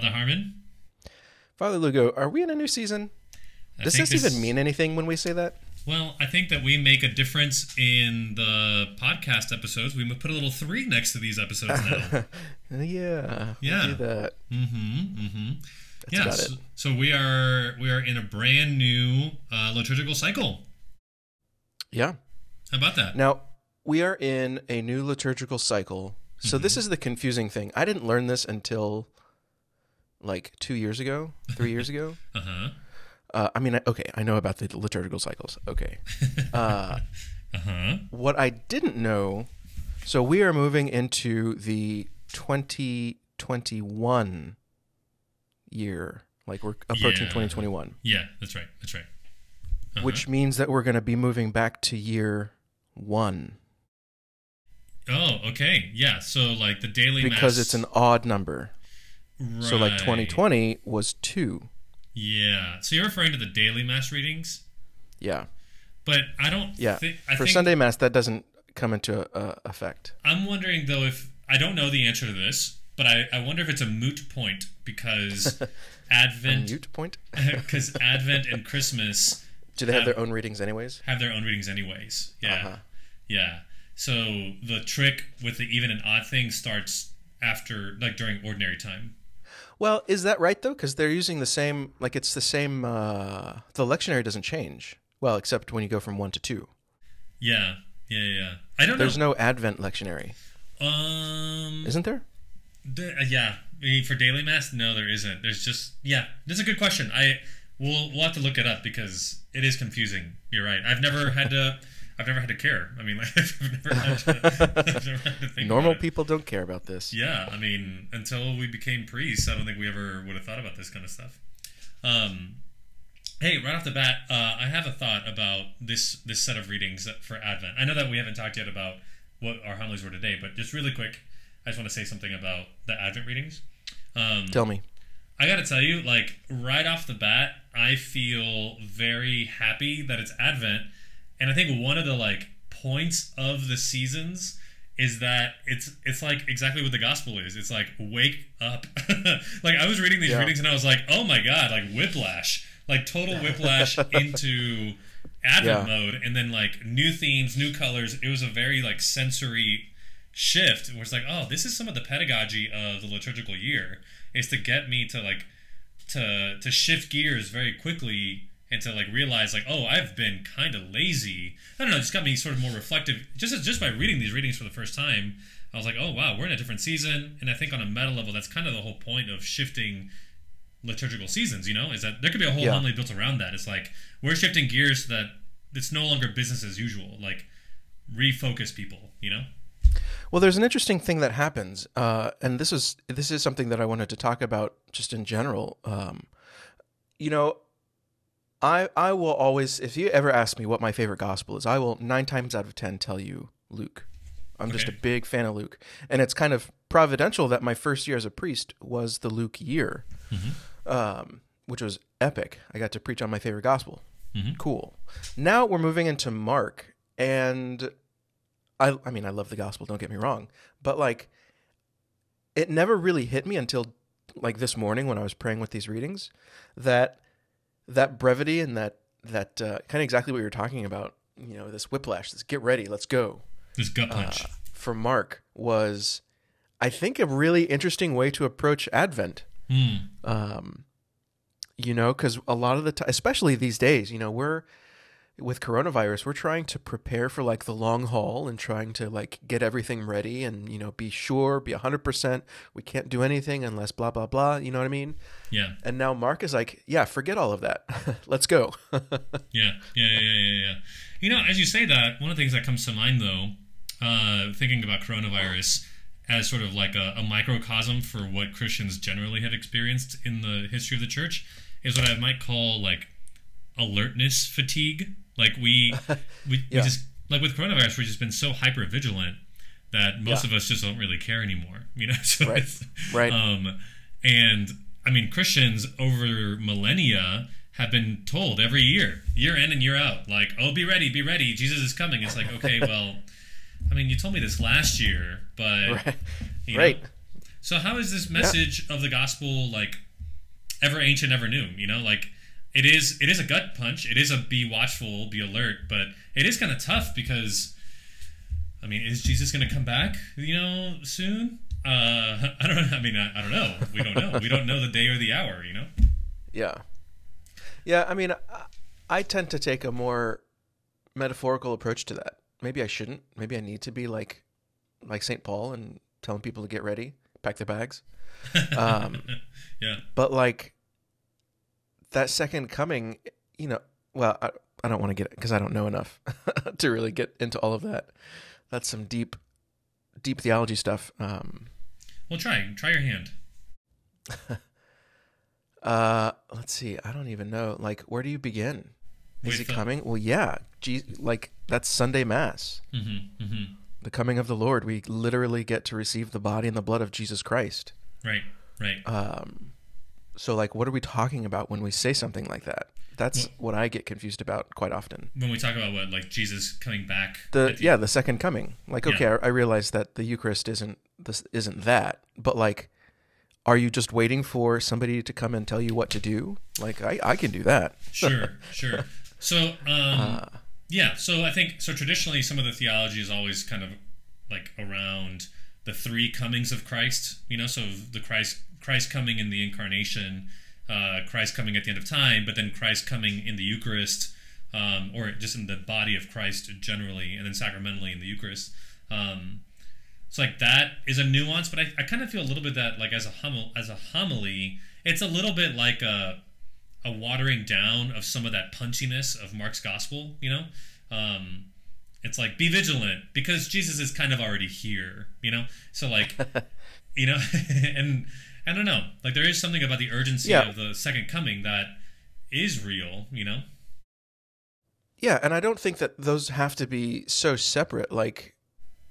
Father Harmon. Father Lugo, are we in a new season? I Does think this, even mean anything when we say that? Well, I think that we make a difference in the podcast episodes. We put a little three next to these episodes now. yeah. Yeah. do that. mm-hmm. Mm-hmm. That's Yeah. So, so we are we are in a brand new uh, liturgical cycle. Yeah. How about that? Now, we are in a new liturgical cycle. So this Mm-hmm. is the confusing thing. I didn't learn this until like two years ago, three years ago. Uh huh. Uh, I mean, I, okay, I know about the liturgical cycles. Okay. Uh, Uh huh. what I didn't know, so we are moving into the 2021 year. Like we're approaching Yeah. 2021, Yeah, that's right. That's right. Uh-huh. which means that we're going to be moving back to year one Oh, okay. Yeah. So like the daily because mass, it's an odd number. So like 2020 was two. Yeah. So you're referring to the daily mass readings, Yeah. but I don't. Yeah. thi- I For think, Sunday Mass, that doesn't come into uh, effect. I'm wondering though if I don't know the answer to this, but I, I wonder if it's a moot point because Advent, Mute point? because Advent and Christmas Do they have Uh, their own readings anyways? have their own readings anyways. Yeah. Uh-huh. Yeah. So the trick with the even and odd thing starts after like during ordinary time. Well, is that right though? Because they're using the same, like it's the same. Uh, the lectionary doesn't change. Well, except when you go from one to two. Yeah. Yeah, yeah. I don't There's know. no Advent lectionary, um isn't there? The, uh, yeah, I mean, for daily mass, no, there isn't. There's just yeah. That's a good question. I we'll we'll have to look it up because it is confusing. You're right. I've never had to. I've never had to care. I mean, like, I've never had to, I've never had to think Normal about it. people don't care about this. Yeah, I mean, until we became priests, I don't think we ever would have thought about this kind of stuff. Um, hey, right off the bat, uh, I have a thought about this this set of readings for Advent. I know that we haven't talked yet about what our homilies were today, but just really quick, I just want to say something about the Advent readings. Um, Tell me. I got to tell you, like right off the bat, I feel very happy that it's Advent, and I think one of the like points of the seasons is that it's it's like exactly what the gospel is. It's like wake up. like I was reading these Yeah. readings and I was like, oh my god, like whiplash, like total whiplash into Advent Yeah. mode, and then like new themes, new colors. It was a very like sensory shift where it's like, oh, this is some of the pedagogy of the liturgical year is to get me to like to to shift gears very quickly and to like realize like, oh, I've been kind of lazy. I don't know, it just got me sort of more reflective. Just just by reading these readings for the first time, I was like, oh wow, we're in a different season, and I think on a meta level, that's kind of the whole point of shifting liturgical seasons. You know, is that there could be a whole Yeah. homily built around that. It's like we're shifting gears so that it's no longer business as usual. Like refocus people. You know. Well, there's an interesting thing that happens, uh, and this is this is something that I wanted to talk about just in general. Um, you know, I I will always, if you ever ask me what my favorite gospel is, I will nine times out of ten tell you Luke. I'm just a big fan of Luke, and it's kind of providential that my first year as a priest was the Luke year, um, which was epic. I got to preach on my favorite gospel. Mhm. Cool. Now we're moving into Mark, and I I mean I love the gospel, don't get me wrong, but like it never really hit me until like this morning when I was praying with these readings that that brevity and that that uh, kind of exactly what you're talking about, you know, this whiplash, this get ready, let's go. This gut Uh, punch. for Mark was I think a really interesting way to approach Advent Hmm. um, you know, because a lot of the time, especially these days, you know, we're with coronavirus, we're trying to prepare for like the long haul and trying to like get everything ready and you know be sure, be hundred percent. We can't do anything unless blah blah blah. You know what I mean? Yeah. And now Mark is like, yeah, forget all of that. Let's go. Yeah, yeah, yeah, yeah, yeah, yeah. You know, as you say that, one of the things that comes to mind, though, uh, thinking about coronavirus as sort of like a, a microcosm for what Christians generally have experienced in the history of the church, is what I might call like alertness fatigue. Like we, we, Yeah. we just like with coronavirus, we've just been so hyper vigilant that most Yeah. of us just don't really care anymore. You know, so Right. Right. Um, and I mean, Christians over millennia have been told every year, year in and year out, like, "Oh, be ready, be ready, Jesus is coming." It's like, okay, well, I mean, you told me this last year, but right. you know, Right. So how is this message of the gospel like ever ancient, ever new? You know, like it is it is a gut punch. It is a be watchful, be alert, but it is kind of tough because I mean, is Jesus going to come back? You know, soon? Uh, I don't. I mean, I, I don't know. We don't know. we don't know the day or the hour. You know. Yeah. Yeah. I mean, I, I tend to take a more metaphorical approach to that. Maybe I shouldn't. Maybe I need to be like, like Saint Paul and telling people to get ready, pack their bags. Um, yeah. but like that second coming, you know, well, I, I don't want to get it because I don't know enough to really get into all of that. That's some deep, deep theology stuff. Um, Well, try try your hand. uh, let's see. I don't even know. Like, where do you begin? Is With it coming? Well, yeah. Like that's Sunday Mass, Mm-hmm. Mm-hmm. the coming of the Lord. We literally get to receive the body and the blood of Jesus Christ. Right. Right. Um, so, like, what are we talking about when we say something like that? That's Well- what I get confused about quite often. when we talk about what like Jesus coming back. the at yeah the second coming like Yeah. okay I, I realize that the eucharist isn't this isn't that but like are you just waiting for somebody to come and tell you what to do like i, I can do that Sure. Sure. So um, uh, Yeah, so I think so. Traditionally, some of the theology is always kind of like around the three comings of Christ. You know, so the Christ Christ coming in the incarnation, uh, Christ coming at the end of time, but then Christ coming in the Eucharist, um, or just in the body of Christ generally, and then sacramentally in the Eucharist. Um, so like that is a nuance, but I, I kind of feel a little bit that like as a homil- as a homily, it's a little bit like a a watering down of some of that punchiness of Mark's gospel. You know, um, it's like be vigilant because Jesus is kind of already here. You know, so like you know, and I don't know, like there is something about the urgency Yeah. of the second coming that is real. You know, yeah and i don't think that those have to be so separate like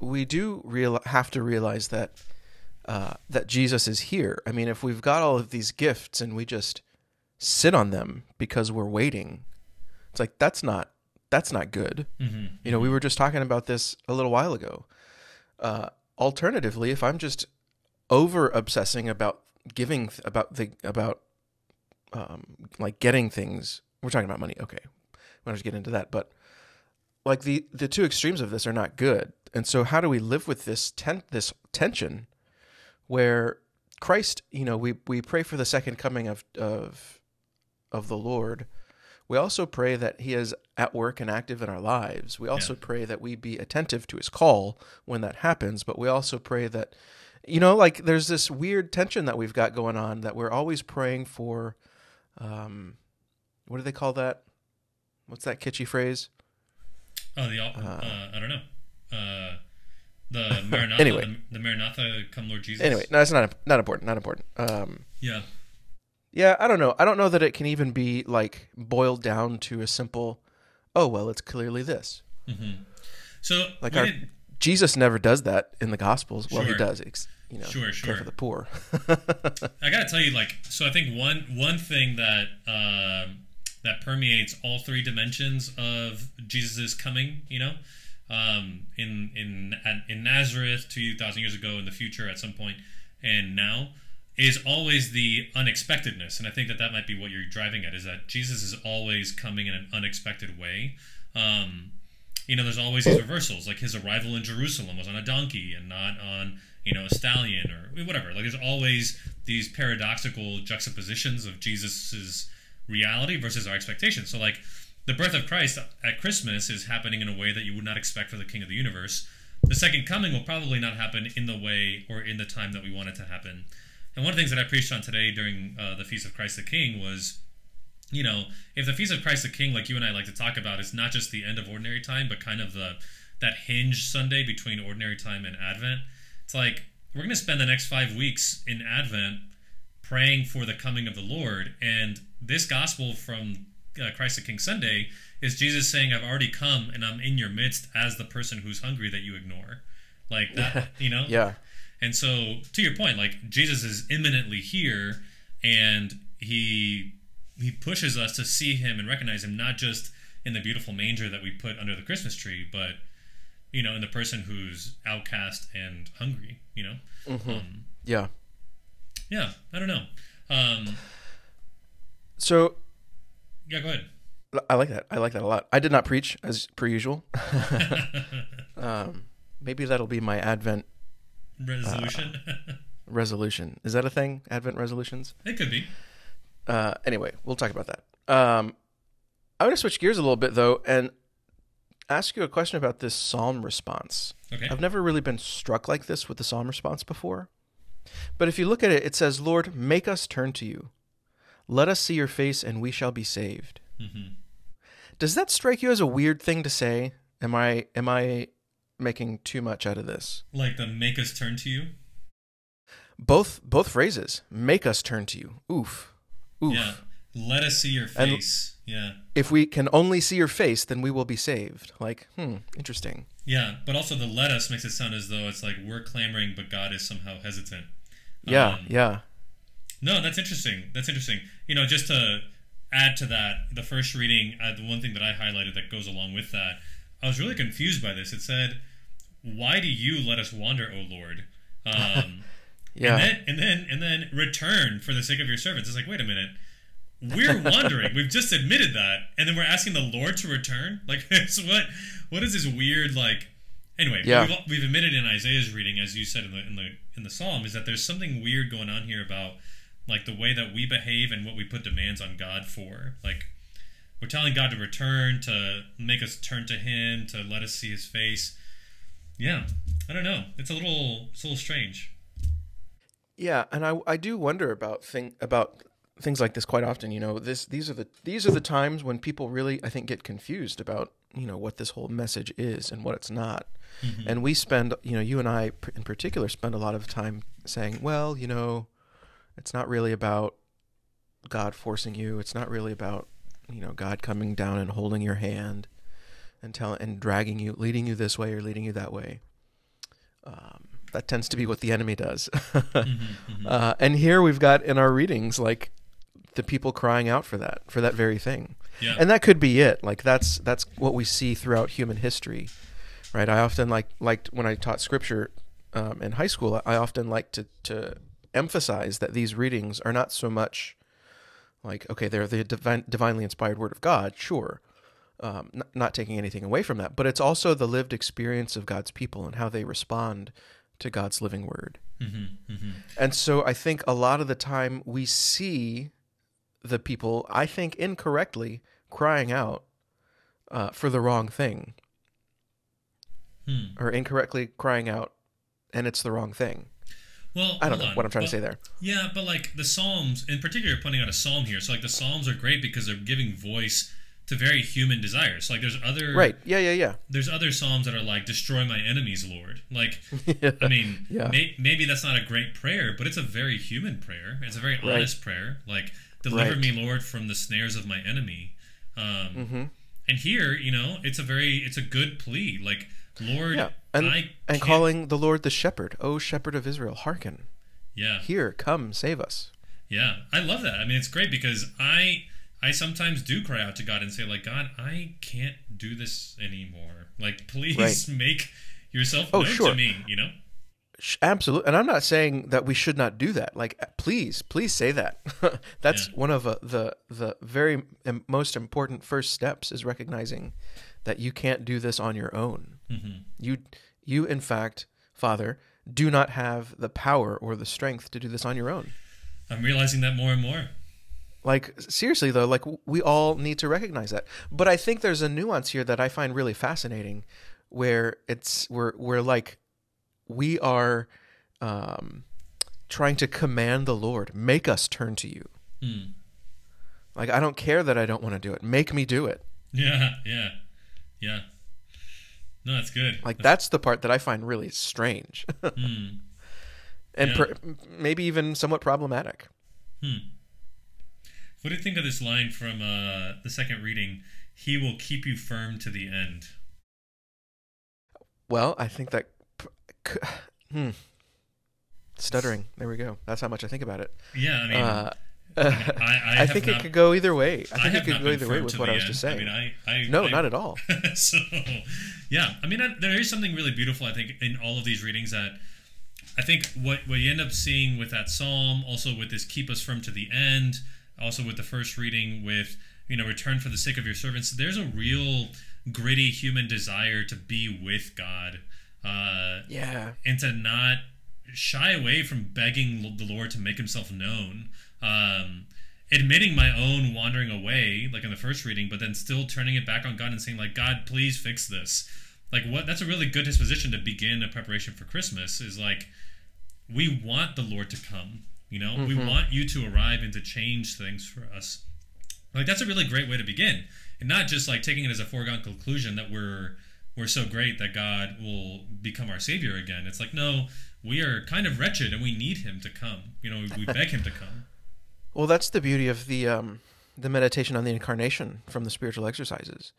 we do real have to realize that uh, that jesus is here i mean if we've got all of these gifts and we just sit on them because we're waiting it's like that's not that's not good mm-hmm. You know, we were just talking about this a little while ago. Uh, alternatively, if I'm just over obsessing about giving th- about the about um, like getting things, we're talking about money. Okay, we don't just get into that, but like the the two extremes of this are not good. And so, how do we live with this ten- this tension where Christ, you know, we we pray for the second coming of of of the Lord. We also pray that He is at work and active in our lives. We also Yeah. pray that we be attentive to His call when that happens. But we also pray that, you know, like there's this weird tension that we've got going on that we're always praying for. Um, what do they call that? What's that kitschy phrase? Oh, the uh, uh, I don't know. Uh, the Maranatha. Anyway. the, the Maranatha, come Lord Jesus. Anyway, no, it's not not important. Not important. Um, Yeah. Yeah, I don't know. I don't know that it can even be like boiled down to a simple, oh well, it's clearly this. hmm So Like our- did- Jesus never does that in the Gospels. Well, he does. You know, Sure, care sure. for the poor. I gotta tell you, like, so I think one one thing that um, that permeates all three dimensions of Jesus' coming, you know, um, in in in Nazareth two thousand years ago, in the future at some point, and now, is always the unexpectedness, and I think that that might be what you're driving at, is that Jesus is always coming in an unexpected way. Um, you know, there's always these reversals. Like his arrival in Jerusalem was on a donkey and not on, you know, a stallion or whatever. Like there's always these paradoxical juxtapositions of Jesus's reality versus our expectations. So like the birth of Christ at Christmas is happening in a way that you would not expect for the King of the universe. The second coming will probably not happen in the way or in the time that we want it to happen. And one of the things that I preached on today during uh, the Feast of Christ the King was you know, if the Feast of Christ the King, like you and I like to talk about, is not just the end of ordinary time, but kind of the that hinge Sunday between ordinary time and Advent, it's like we're going to spend the next five weeks in Advent praying for the coming of the Lord, and this gospel from uh, Christ the King Sunday is Jesus saying, "I've already come, and I'm in your midst as the person who's hungry that you ignore." Like that, you know. yeah. And so, to your point, like Jesus is imminently here, and he he pushes us to see him and recognize him not just in the beautiful manger that we put under the Christmas tree, but you know, in the person who's outcast and hungry. You know, Mm-hmm. um, Yeah. yeah. I don't know. Um, So yeah, go ahead. I like that. I like that a lot. I did not preach as per usual. um, maybe that'll be my Advent Resolution. resolution. Is that a thing? Advent resolutions? it could be. Uh, anyway, we'll talk about that. Um, I want to switch gears a little bit though, and ask you a question about this psalm response. Okay. I've never really been struck like this with the psalm response before. But if you look at it, it says, Lord, make us turn to you. Let us see your face, and we shall be saved. hmm Does that strike you as a weird thing to say? Am I am I making too much out of this? Like the make us turn to you. Both both phrases. Make us turn to you. Oof. Oof. Yeah. Let us see your And- face. yeah. If we can only see your face, then we will be saved. Like, hmm, interesting. Yeah. But also the let us makes it sound as though it's like we're clamoring, but God is somehow hesitant. Yeah, Um, yeah. No, that's interesting. That's interesting. You know, just to add to that, the first reading, uh, the one thing that I highlighted that goes along with that, I was really confused by this. It said, "Why do you let us wander, O Lord?" Um, Yeah. And then, and then, and then return for the sake of your servants. It's like, wait a minute. We're wandering. We've just admitted that, and then we're asking the Lord to return. Like, so what? What is this weird like? Anyway, Yeah. we've, we've admitted in Isaiah's reading, as you said in the in the in the psalm, is that there's something weird going on here about like the way that we behave and what we put demands on God for. Like, we're telling God to return, to make us turn to Him, to let us see His face. Yeah, I don't know. It's a little, it's a little strange. Yeah, and I I do wonder about thing about things like this quite often. You know, this these are the these are the times when people really I think get confused about you know what this whole message is and what it's not. Mm-hmm. And we spend you know you and I in particular spend a lot of time saying, well, you know, it's not really about God forcing you. It's not really about you know God coming down and holding your hand and tell and dragging you, leading you this way or leading you that way. Um, that tends to be what the enemy does. Uh, and here we've got in our readings like the people crying out for that, for that very thing. Yeah. And that could be it. Like that's that's what we see throughout human history, right? I often like liked when I taught scripture um, in high school. I often like to to emphasize that these readings are not so much like okay, they're the divine, divinely inspired word of God, sure, um, n- not taking anything away from that, but it's also the lived experience of God's people and how they respond to God's living word. Mm-hmm, mm-hmm. And so I think a lot of the time we see the people, I think incorrectly, crying out uh, for the wrong thing Hmm. or incorrectly crying out, and it's the wrong thing. Well, I don't know on. what I'm trying But- to say there. Yeah, but like the Psalms, in particular, you're pointing out a Psalm here. So like the Psalms are great because they're giving voice to very human desires. So like there's other Right. Yeah, yeah, yeah. there's other Psalms that are like destroy my enemies, Lord. Like I mean, Yeah. may, maybe that's not a great prayer, but it's a very human prayer. It's a very Right. honest prayer. Like deliver Right. me, Lord, from the snares of my enemy. Um, hmm And here, you know, it's a very it's a good plea. Like Lord, Yeah. And, I and can't- calling the Lord the shepherd. O shepherd of Israel, hearken. yeah Here, come, save us. Yeah, I love that. I mean, it's great because I I sometimes do cry out to God and say like, God, I can't do this anymore. Like, please Right. make yourself Oh, known sure. to me. You know? Absolutely, and I'm not saying that we should not do that. Like, please, please say that. That's Yeah. one of uh, the the very most important first steps is recognizing that you can't do this on your own. Hmm You you in fact, Father, do not have the power or the strength to do this on your own. I'm realizing that more and more. Like seriously though, like we all need to recognize that. But I think there's a nuance here that I find really fascinating, where it's we're we're like we are um, trying to command the Lord, make us turn to you. Hmm. Like I don't care that I don't want to do it, make me do it. Yeah, yeah, yeah. No, that's good. Like that's the part that I find really strange, Hmm. and Yeah. per, maybe even somewhat problematic. Hmm. What do you think of this line from uh, the second reading? He will keep you firm to the end. Well, I think that. Hmm. Stuttering. There we go. That's how much I think about it. Yeah, I mean, Uh, I, I, I, I think not- it could go either way. I think have it could go either way with what I was end. just saying. I mean, I, I no, I- not at all. so yeah i mean I- there is something really beautiful i think in all of these readings that i think what, what you end up seeing with that psalm also with this keep us firm to the end also with the first reading with you know return for the sake of your servants there's a real gritty human desire to be with god uh, Yeah. and to not shy away from begging the Lord to make Himself known, um, admitting my own wandering away, like in the first reading, but then still turning it back on God and saying, like, God, please fix this. Like, what? That's a really good disposition to begin a preparation for Christmas. Is like, we want the Lord to come. You know, we want you to arrive and to change things for us. Like, that's a really great way to begin, and not just like taking it as a foregone conclusion that we're we're so great that God will become our savior again. It's like, no, we are kind of wretched and we need him to come. You know, we beg him to come. Well, that's the beauty of the um, the meditation on the incarnation from the spiritual exercises,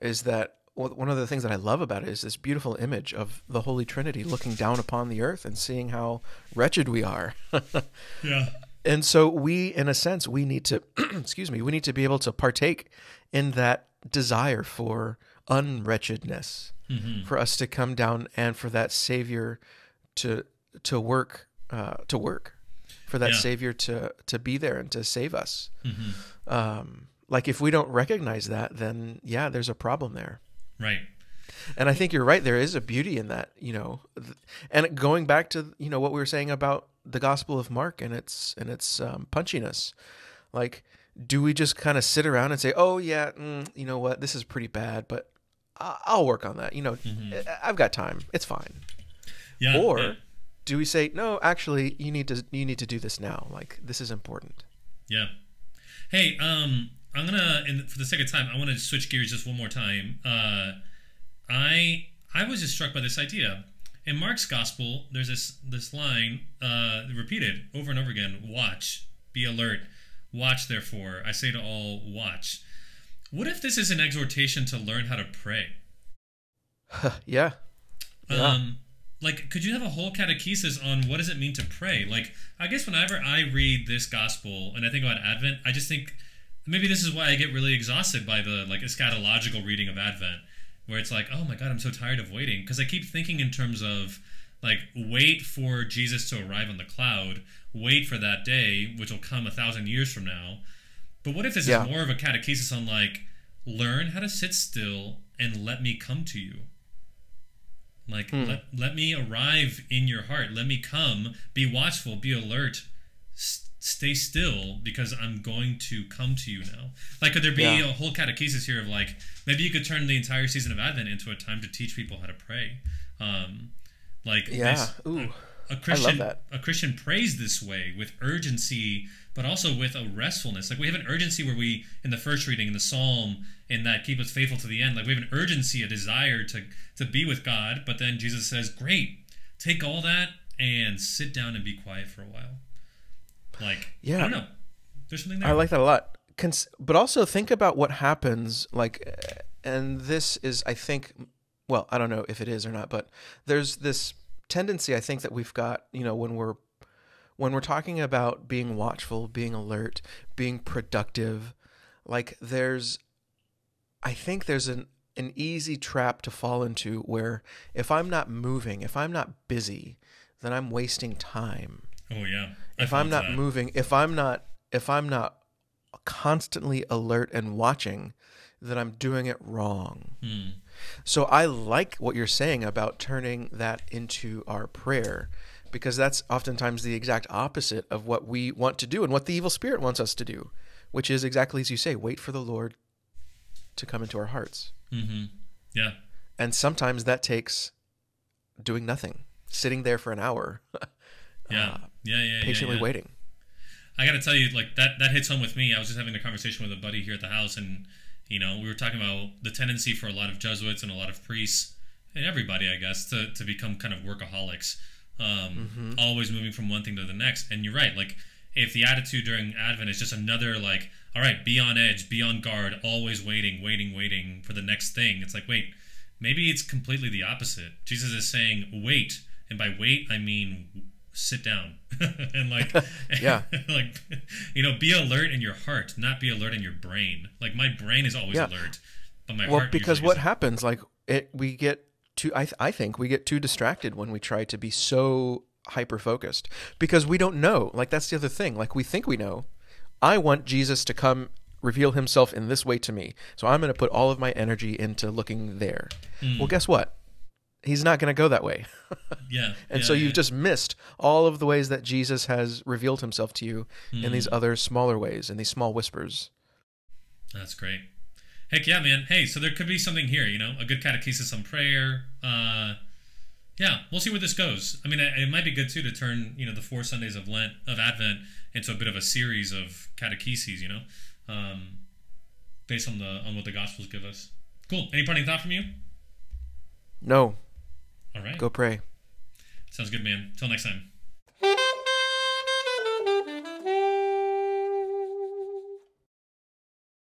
is that one of the things that I love about it is this beautiful image of the Holy Trinity looking down upon the earth and seeing how wretched we are. Yeah. and so we in a sense we need to excuse me we need to be able to partake in that desire for unwretchedness for us to come down and for that savior to to work uh, to work for that Yeah. savior to to be there and to save us Mm-hmm. um, like if we don't recognize that then yeah there's a problem there Right. and I think you're right. There is a beauty in that, you know, and going back to you know what we were saying about the Gospel of Mark and its and its um, punchiness. Like, do we just kind of sit around and say, "Oh yeah, mm, you know what, this is pretty bad, but I'll work on that." You know, I- I've got time. It's fine. Yeah. Or yeah. Do we say, "No, actually, you need to you need to do this now. Like, this is important." Yeah. Hey, um, I'm gonna, and for the sake of time, I want to switch gears just one more time. Uh, I I was just struck by this idea. In Mark's gospel, there's this this line uh, repeated over and over again: "Watch, be alert, watch. Therefore, I say to all, watch." What if this is an exhortation to learn how to pray? yeah. Yeah. Um, like, could you have a whole catechesis on what does it mean to pray? Like, I guess whenever I read this gospel and I think about Advent, I just think maybe this is why I get really exhausted by the like eschatological reading of Advent, where it's like, oh my god, I'm so tired of waiting because I keep thinking in terms of like wait for Jesus to arrive on the cloud, wait for that day, which will come a thousand years from now. But what if this Yeah. is more of a catechesis on like learn how to sit still and let me come to you? Like let, let me arrive in your heart. Let me come. Be watchful. Be alert. S- stay still because I'm going to come to you now. Like could there be Yeah. a whole catechesis here of like maybe you could turn the entire season of Advent into a time to teach people how to pray. Um, like Yeah. this- Ooh. A Christian a Christian prays this way with urgency, but also with a restfulness. Like we have an urgency where we in the first reading in the Psalm in that keep us faithful to the end. Like we have an urgency, a desire to to be with God, but then Jesus says, "Great, take all that and sit down and be quiet for a while." Like Yeah. I don't know. There's something there. I like that a lot. Cons- but also think about what happens. Like, and this is, I think, well, I don't know if it is or not, but there's this tendency I think that we've got. You know, when we're when we're talking about being watchful, being alert, being productive, like there's, I think there's an an easy trap to fall into where if I'm not moving, if I'm not busy, then I'm wasting time oh yeah. I if I'm not that. moving, if I'm not if I'm not constantly alert and watching, then I'm doing it wrong. Hmm. So I like what you're saying about turning that into our prayer because that's oftentimes the exact opposite of what we want to do and what the evil spirit wants us to do, which is exactly as you say, wait for the Lord to come into our hearts. Mhm. Yeah. And sometimes that takes doing nothing, sitting there for an hour, Yeah. uh, yeah. Yeah. Yeah. patiently yeah. waiting. I got to tell you, like that that hits home with me. I was just having a conversation with a buddy here at the house, and you know, we were talking about the tendency for a lot of Jesuits and a lot of priests and everybody, I guess, to to become kind of workaholics, um, always moving from one thing to the next. And you're right, like if the attitude during Advent is just another like, all right, be on edge, be on guard, always waiting, waiting, waiting for the next thing. It's like, wait, maybe it's completely the opposite. Jesus is saying, wait, and by wait I mean sit down and like Yeah. like you know be alert in your heart not be alert in your brain like my brain is always Yeah. alert but my well, heart because what isn't. happens, like it, we get too. I, th- I think we get too distracted when we try to be so hyper focused because we don't know. Like that's the other thing. Like we think we know. I want Jesus to come reveal Himself in this way to me, so I'm going to put all of my energy into looking there. Hmm. Well, guess what? He's not going to go that way. yeah And yeah, so yeah. you've just missed all of the ways that Jesus has revealed himself to you in Hmm. these other smaller ways, in these small whispers. That's great. Heck yeah, man. Hey, so there could be something here, you know, a good catechesis on prayer. Uh, yeah, we'll see where this goes. I mean, it, it might be good too to turn, you know, the four Sundays of Lent of Advent into a bit of a series of catecheses, you know, um, based on the on what the Gospels give us. Cool. Any parting thought from you? No, All right. go pray. Sounds good, man. Till next time.